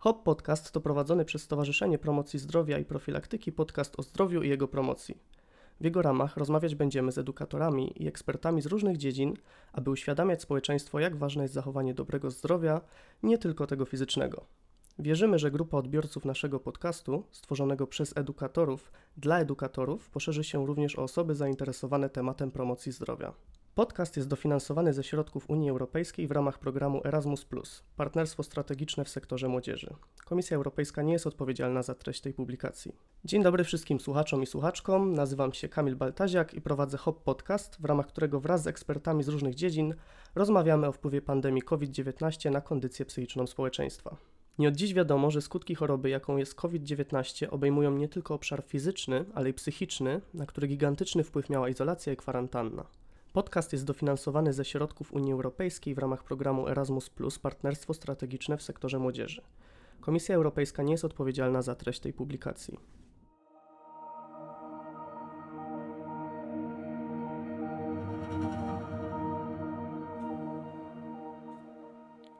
HOP Podcast to prowadzony przez Stowarzyszenie Promocji Zdrowia i Profilaktyki podcast o zdrowiu i jego promocji. W jego ramach rozmawiać będziemy z edukatorami i ekspertami z różnych dziedzin, aby uświadamiać społeczeństwo, jak ważne jest zachowanie dobrego zdrowia, nie tylko tego fizycznego. Wierzymy, że grupa odbiorców naszego podcastu, stworzonego przez edukatorów dla edukatorów, poszerzy się również o osoby zainteresowane tematem promocji zdrowia. Podcast jest dofinansowany ze środków Unii Europejskiej w ramach programu Erasmus, partnerstwo strategiczne w sektorze młodzieży. Komisja Europejska nie jest odpowiedzialna za treść tej publikacji. Dzień dobry wszystkim słuchaczom i słuchaczkom. Nazywam się Kamil Baltaziak i prowadzę HOP Podcast, w ramach którego wraz z ekspertami z różnych dziedzin rozmawiamy o wpływie pandemii COVID-19 na kondycję psychiczną społeczeństwa. Nie od dziś wiadomo, że skutki choroby, jaką jest COVID-19, obejmują nie tylko obszar fizyczny, ale i psychiczny, na który gigantyczny wpływ miała izolacja i kwarantanna. Podcast jest dofinansowany ze środków Unii Europejskiej w ramach programu Erasmus Partnerstwo Strategiczne w sektorze młodzieży. Komisja Europejska nie jest odpowiedzialna za treść tej publikacji.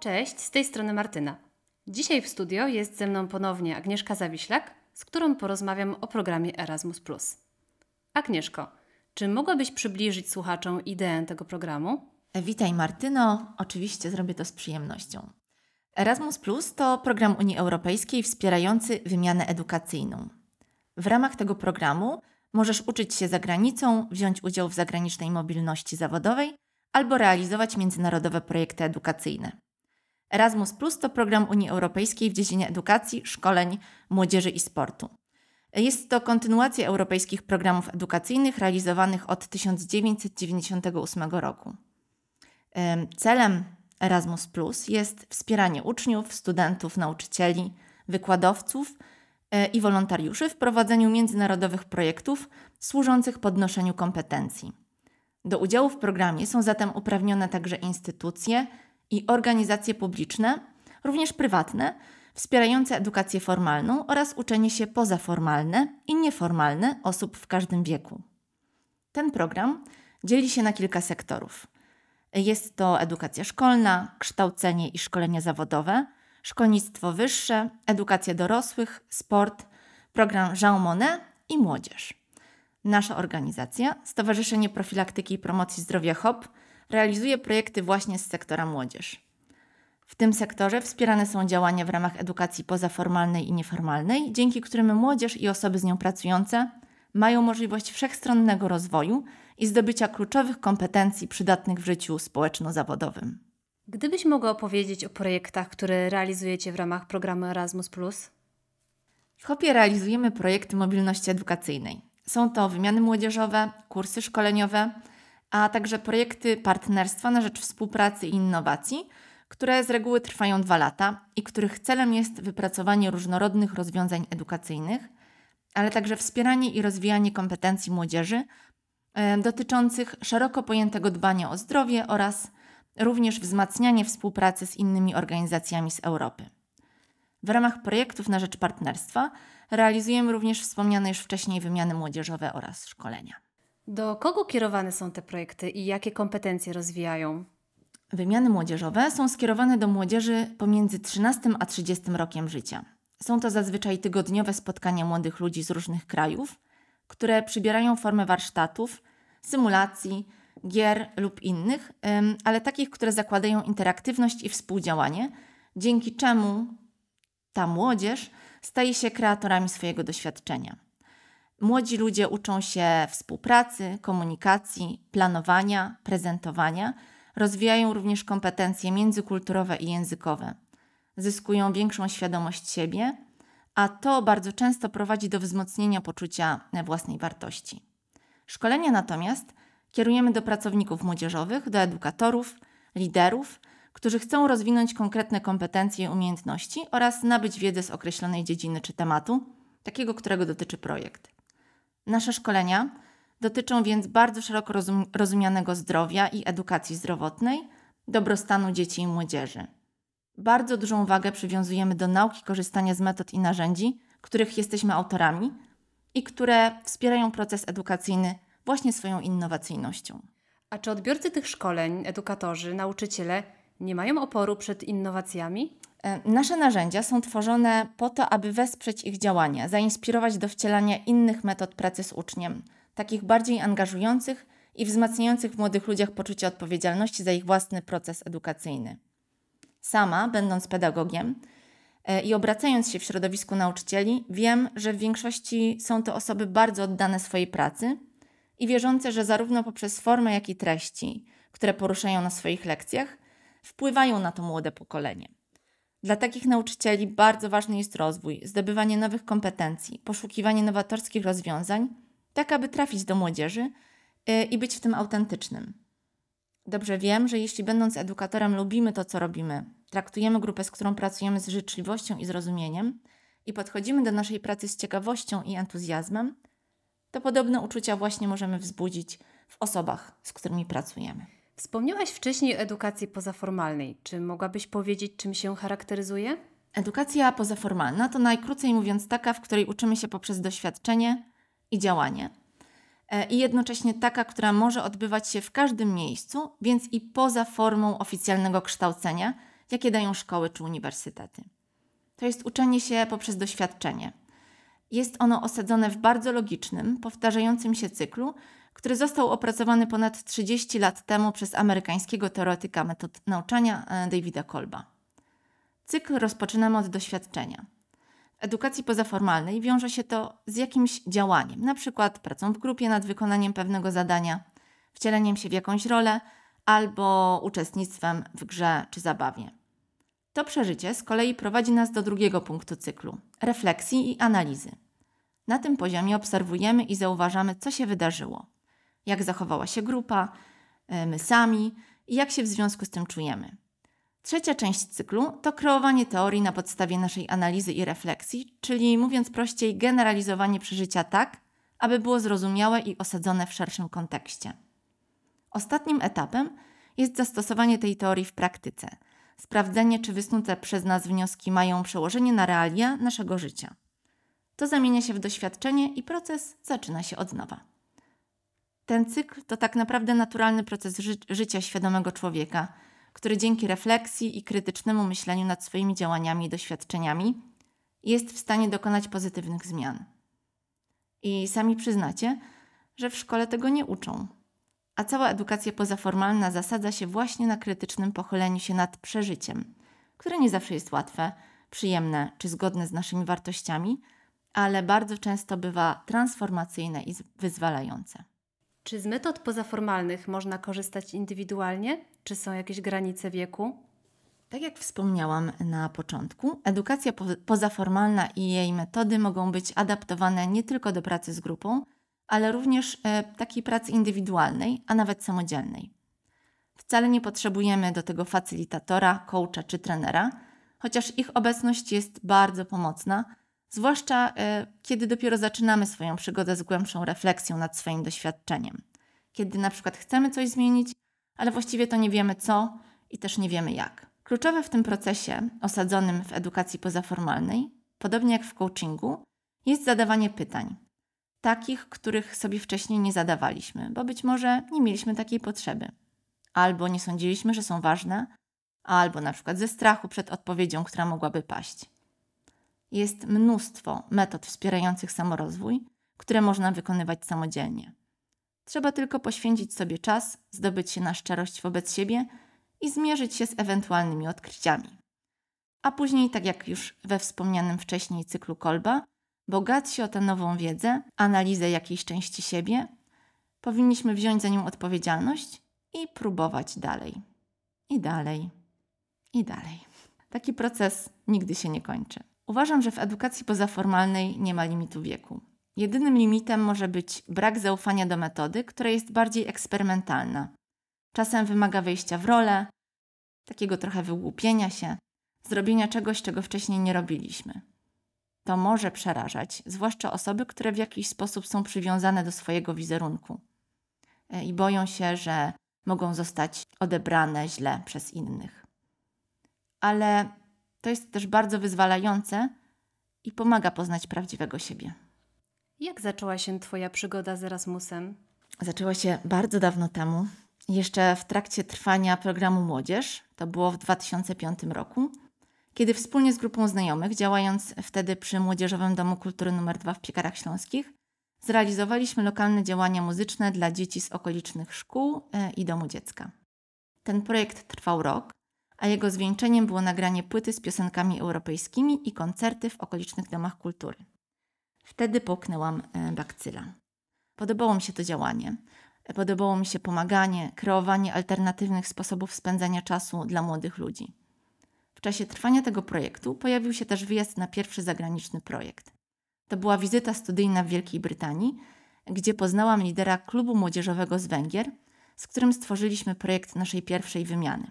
Cześć, z tej strony Martyna. Dzisiaj w studio jest ze mną ponownie Agnieszka Zawiślak, z którą porozmawiam o programie Erasmus. Agnieszko, czy mogłabyś przybliżyć słuchaczom ideę tego programu? Witaj Martyno, oczywiście zrobię to z przyjemnością. Erasmus Plus to program Unii Europejskiej wspierający wymianę edukacyjną. W ramach tego programu możesz uczyć się za granicą, wziąć udział w zagranicznej mobilności zawodowej albo realizować międzynarodowe projekty edukacyjne. Erasmus Plus to program Unii Europejskiej w dziedzinie edukacji, szkoleń, młodzieży i sportu. Jest to kontynuacja europejskich programów edukacyjnych realizowanych od 1998 roku. Celem Erasmus Plus jest wspieranie uczniów, studentów, nauczycieli, wykładowców e, i wolontariuszy w prowadzeniu międzynarodowych projektów służących podnoszeniu kompetencji. Do udziału w programie są zatem uprawnione także instytucje i organizacje publiczne, również prywatne, wspierające edukację formalną oraz uczenie się pozaformalne i nieformalne osób w każdym wieku. Ten program dzieli się na kilka sektorów. Jest to edukacja szkolna, kształcenie i szkolenia zawodowe, szkolnictwo wyższe, edukacja dorosłych, sport, program Jean Monnet i młodzież. Nasza organizacja, Stowarzyszenie Profilaktyki i Promocji Zdrowia HOP, realizuje projekty właśnie z sektora młodzież. W tym sektorze wspierane są działania w ramach edukacji pozaformalnej i nieformalnej, dzięki którym młodzież i osoby z nią pracujące mają możliwość wszechstronnego rozwoju i zdobycia kluczowych kompetencji przydatnych w życiu społeczno-zawodowym. Gdybyś mogła opowiedzieć o projektach, które realizujecie w ramach programu Erasmus. W HOPie realizujemy projekty mobilności edukacyjnej. Są to wymiany młodzieżowe, kursy szkoleniowe, a także projekty partnerstwa na rzecz współpracy i innowacji, które z reguły trwają dwa lata i których celem jest wypracowanie różnorodnych rozwiązań edukacyjnych, ale także wspieranie i rozwijanie kompetencji młodzieży dotyczących szeroko pojętego dbania o zdrowie oraz również wzmacnianie współpracy z innymi organizacjami z Europy. W ramach projektów na rzecz partnerstwa realizujemy również wspomniane już wcześniej wymiany młodzieżowe oraz szkolenia. Do kogo kierowane są te projekty i jakie kompetencje rozwijają? Wymiany młodzieżowe są skierowane do młodzieży pomiędzy 13 a 30 rokiem życia. Są to zazwyczaj tygodniowe spotkania młodych ludzi z różnych krajów, które przybierają formę warsztatów, symulacji, gier lub innych, ale takich, które zakładają interaktywność i współdziałanie, dzięki czemu ta młodzież staje się kreatorami swojego doświadczenia. Młodzi ludzie uczą się współpracy, komunikacji, planowania, prezentowania Rozwijają również kompetencje międzykulturowe i językowe. Zyskują większą świadomość siebie, a to bardzo często prowadzi do wzmocnienia poczucia własnej wartości. Szkolenia natomiast kierujemy do pracowników młodzieżowych, do edukatorów, liderów, którzy chcą rozwinąć konkretne kompetencje i umiejętności oraz nabyć wiedzę z określonej dziedziny czy tematu, takiego, którego dotyczy projekt. Nasze szkolenia Dotyczą więc bardzo szeroko rozum rozumianego zdrowia i edukacji zdrowotnej, dobrostanu dzieci i młodzieży. Bardzo dużą wagę przywiązujemy do nauki korzystania z metod i narzędzi, których jesteśmy autorami i które wspierają proces edukacyjny właśnie swoją innowacyjnością. A czy odbiorcy tych szkoleń, edukatorzy, nauczyciele nie mają oporu przed innowacjami? E, nasze narzędzia są tworzone po to, aby wesprzeć ich działania, zainspirować do wcielania innych metod pracy z uczniem, takich bardziej angażujących i wzmacniających w młodych ludziach poczucie odpowiedzialności za ich własny proces edukacyjny. Sama, będąc pedagogiem e, i obracając się w środowisku nauczycieli, wiem, że w większości są to osoby bardzo oddane swojej pracy i wierzące, że zarówno poprzez formę, jak i treści, które poruszają na swoich lekcjach, wpływają na to młode pokolenie. Dla takich nauczycieli bardzo ważny jest rozwój, zdobywanie nowych kompetencji, poszukiwanie nowatorskich rozwiązań, tak aby trafić do młodzieży yy, i być w tym autentycznym. Dobrze wiem, że jeśli będąc edukatorem lubimy to, co robimy, traktujemy grupę, z którą pracujemy z życzliwością i zrozumieniem i podchodzimy do naszej pracy z ciekawością i entuzjazmem, to podobne uczucia właśnie możemy wzbudzić w osobach, z którymi pracujemy. Wspomniałaś wcześniej o edukacji pozaformalnej. Czy mogłabyś powiedzieć, czym się charakteryzuje? Edukacja pozaformalna to najkrócej mówiąc taka, w której uczymy się poprzez doświadczenie i działanie. E, I jednocześnie taka, która może odbywać się w każdym miejscu, więc i poza formą oficjalnego kształcenia, jakie dają szkoły czy uniwersytety. To jest uczenie się poprzez doświadczenie. Jest ono osadzone w bardzo logicznym, powtarzającym się cyklu, który został opracowany ponad 30 lat temu przez amerykańskiego teoretyka metod nauczania e, Davida Kolba. Cykl rozpoczynamy od doświadczenia. Edukacji pozaformalnej wiąże się to z jakimś działaniem, na przykład pracą w grupie nad wykonaniem pewnego zadania, wcieleniem się w jakąś rolę albo uczestnictwem w grze czy zabawie. To przeżycie z kolei prowadzi nas do drugiego punktu cyklu refleksji i analizy. Na tym poziomie obserwujemy i zauważamy, co się wydarzyło jak zachowała się grupa, e, my sami i jak się w związku z tym czujemy. Trzecia część cyklu to kreowanie teorii na podstawie naszej analizy i refleksji, czyli mówiąc prościej, generalizowanie przeżycia tak, aby było zrozumiałe i osadzone w szerszym kontekście. Ostatnim etapem jest zastosowanie tej teorii w praktyce, sprawdzenie, czy wysnute przez nas wnioski mają przełożenie na realia naszego życia. To zamienia się w doświadczenie i proces zaczyna się od nowa. Ten cykl to tak naprawdę naturalny proces ży życia świadomego człowieka, który dzięki refleksji i krytycznemu myśleniu nad swoimi działaniami i doświadczeniami jest w stanie dokonać pozytywnych zmian. I sami przyznacie, że w szkole tego nie uczą. A cała edukacja pozaformalna zasadza się właśnie na krytycznym pochyleniu się nad przeżyciem, które nie zawsze jest łatwe, przyjemne czy zgodne z naszymi wartościami, ale bardzo często bywa transformacyjne i wyzwalające. Czy z metod pozaformalnych można korzystać indywidualnie? Czy są jakieś granice wieku? Tak jak wspomniałam na początku, edukacja po pozaformalna i jej metody mogą być adaptowane nie tylko do pracy z grupą, ale również e, takiej pracy indywidualnej, a nawet samodzielnej. Wcale nie potrzebujemy do tego facylitatora, coacha czy trenera, chociaż ich obecność jest bardzo pomocna, zwłaszcza e, kiedy dopiero zaczynamy swoją przygodę z głębszą refleksją nad swoim doświadczeniem. Kiedy na przykład chcemy coś zmienić, ale właściwie to nie wiemy co i też nie wiemy jak. Kluczowe w tym procesie, osadzonym w edukacji pozaformalnej, podobnie jak w coachingu, jest zadawanie pytań. Takich, których sobie wcześniej nie zadawaliśmy, bo być może nie mieliśmy takiej potrzeby. Albo nie sądziliśmy, że są ważne, albo na przykład ze strachu przed odpowiedzią, która mogłaby paść. Jest mnóstwo metod wspierających samorozwój, które można wykonywać samodzielnie. Trzeba tylko poświęcić sobie czas, zdobyć się na szczerość wobec siebie i zmierzyć się z ewentualnymi odkryciami. A później, tak jak już we wspomnianym wcześniej cyklu Kolba, bogać się o tę nową wiedzę, analizę jakiejś części siebie, powinniśmy wziąć za nią odpowiedzialność i próbować dalej. I dalej. I dalej. Taki proces nigdy się nie kończy. Uważam, że w edukacji pozaformalnej nie ma limitu wieku. Jedynym limitem może być brak zaufania do metody, która jest bardziej eksperymentalna. Czasem wymaga wejścia w rolę, takiego trochę wygłupienia się, zrobienia czegoś, czego wcześniej nie robiliśmy. To może przerażać, zwłaszcza osoby, które w jakiś sposób są przywiązane do swojego wizerunku e, i boją się, że mogą zostać odebrane źle przez innych. Ale to jest też bardzo wyzwalające i pomaga poznać prawdziwego siebie. Jak zaczęła się Twoja przygoda z Erasmusem? Zaczęła się bardzo dawno temu, jeszcze w trakcie trwania programu Młodzież, to było w 2005 roku, kiedy wspólnie z grupą znajomych, działając wtedy przy Młodzieżowym Domu Kultury nr 2 w Piekarach Śląskich, zrealizowaliśmy lokalne działania muzyczne dla dzieci z okolicznych szkół e, i domu dziecka. Ten projekt trwał rok, a jego zwieńczeniem było nagranie płyty z piosenkami europejskimi i koncerty w okolicznych domach kultury. Wtedy połknęłam e, bakcyla. Podobało mi się to działanie. Podobało mi się pomaganie, kreowanie alternatywnych sposobów spędzania czasu dla młodych ludzi. W czasie trwania tego projektu pojawił się też wyjazd na pierwszy zagraniczny projekt. To była wizyta studyjna w Wielkiej Brytanii, gdzie poznałam lidera klubu młodzieżowego z Węgier, z którym stworzyliśmy projekt naszej pierwszej wymiany.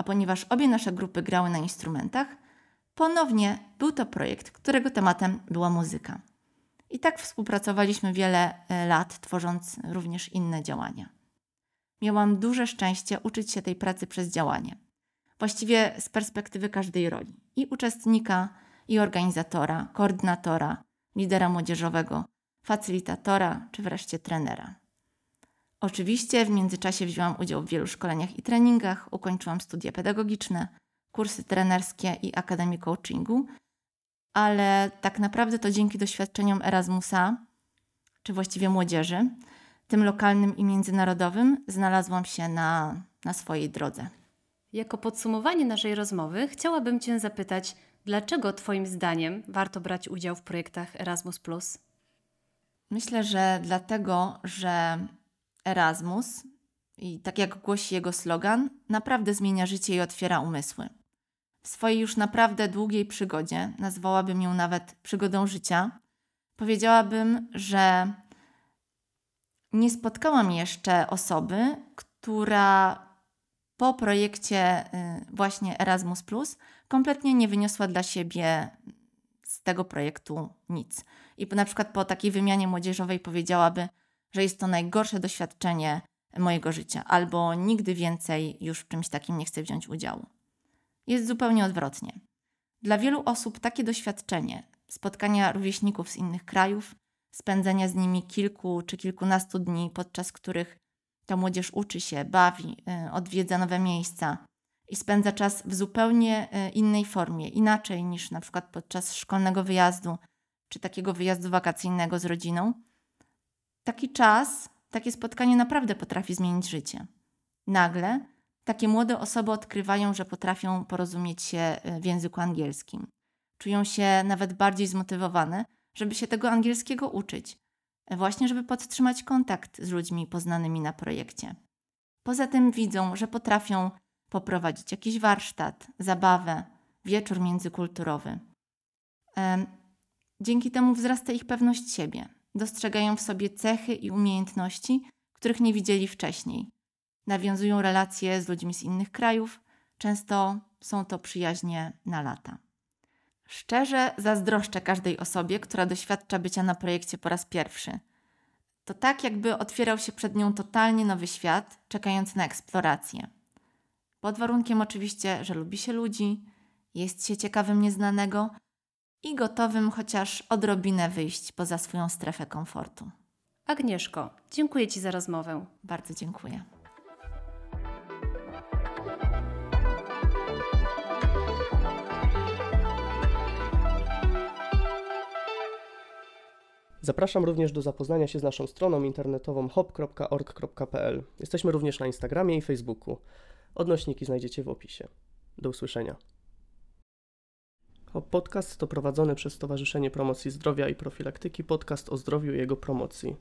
A ponieważ obie nasze grupy grały na instrumentach, ponownie był to projekt, którego tematem była muzyka. I tak współpracowaliśmy wiele e, lat, tworząc również inne działania. Miałam duże szczęście uczyć się tej pracy przez działanie. Właściwie z perspektywy każdej roli i uczestnika, i organizatora, koordynatora, lidera młodzieżowego, facylitatora czy wreszcie trenera. Oczywiście w międzyczasie wzięłam udział w wielu szkoleniach i treningach, ukończyłam studia pedagogiczne, kursy trenerskie i akademię coachingu, ale tak naprawdę to dzięki doświadczeniom Erasmusa, czy właściwie młodzieży, tym lokalnym i międzynarodowym, znalazłam się na, na swojej drodze. Jako podsumowanie naszej rozmowy chciałabym Cię zapytać, dlaczego Twoim zdaniem warto brać udział w projektach Erasmus? Myślę, że dlatego, że Erasmus, i tak jak głosi jego slogan, naprawdę zmienia życie i otwiera umysły. W swojej już naprawdę długiej przygodzie, nazwałabym ją nawet przygodą życia, powiedziałabym, że nie spotkałam jeszcze osoby, która po projekcie y, właśnie Erasmus kompletnie nie wyniosła dla siebie z tego projektu nic. I na przykład po takiej wymianie młodzieżowej powiedziałaby, że jest to najgorsze doświadczenie mojego życia, albo nigdy więcej już w czymś takim nie chcę wziąć udziału. Jest zupełnie odwrotnie. Dla wielu osób takie doświadczenie, spotkania rówieśników z innych krajów, spędzenia z nimi kilku czy kilkunastu dni, podczas których ta młodzież uczy się, bawi, y, odwiedza nowe miejsca i spędza czas w zupełnie y, innej formie, inaczej niż na przykład podczas szkolnego wyjazdu czy takiego wyjazdu wakacyjnego z rodziną. Taki czas, takie spotkanie naprawdę potrafi zmienić życie. Nagle takie młode osoby odkrywają, że potrafią porozumieć się y, w języku angielskim. Czują się nawet bardziej zmotywowane, żeby się tego angielskiego uczyć, właśnie żeby podtrzymać kontakt z ludźmi poznanymi na projekcie. Poza tym widzą, że potrafią poprowadzić jakiś warsztat, zabawę, wieczór międzykulturowy. Dzięki temu wzrasta ich pewność siebie. Dostrzegają w sobie cechy i umiejętności, których nie widzieli wcześniej. Nawiązują relacje z ludźmi z innych krajów, często są to przyjaźnie na lata. Szczerze zazdroszczę każdej osobie, która doświadcza bycia na projekcie po raz pierwszy. To tak, jakby otwierał się przed nią totalnie nowy świat, czekający na eksplorację. Pod warunkiem oczywiście, że lubi się ludzi, jest się ciekawym nieznanego i gotowym chociaż odrobinę wyjść poza swoją strefę komfortu. Agnieszko, dziękuję Ci za rozmowę. Bardzo dziękuję. Zapraszam również do zapoznania się z naszą stroną internetową hop.org.pl. Jesteśmy również na Instagramie i Facebooku. Odnośniki znajdziecie w opisie. Do usłyszenia. Podcast to prowadzony przez Stowarzyszenie Promocji Zdrowia i Profilaktyki podcast o zdrowiu i jego promocji.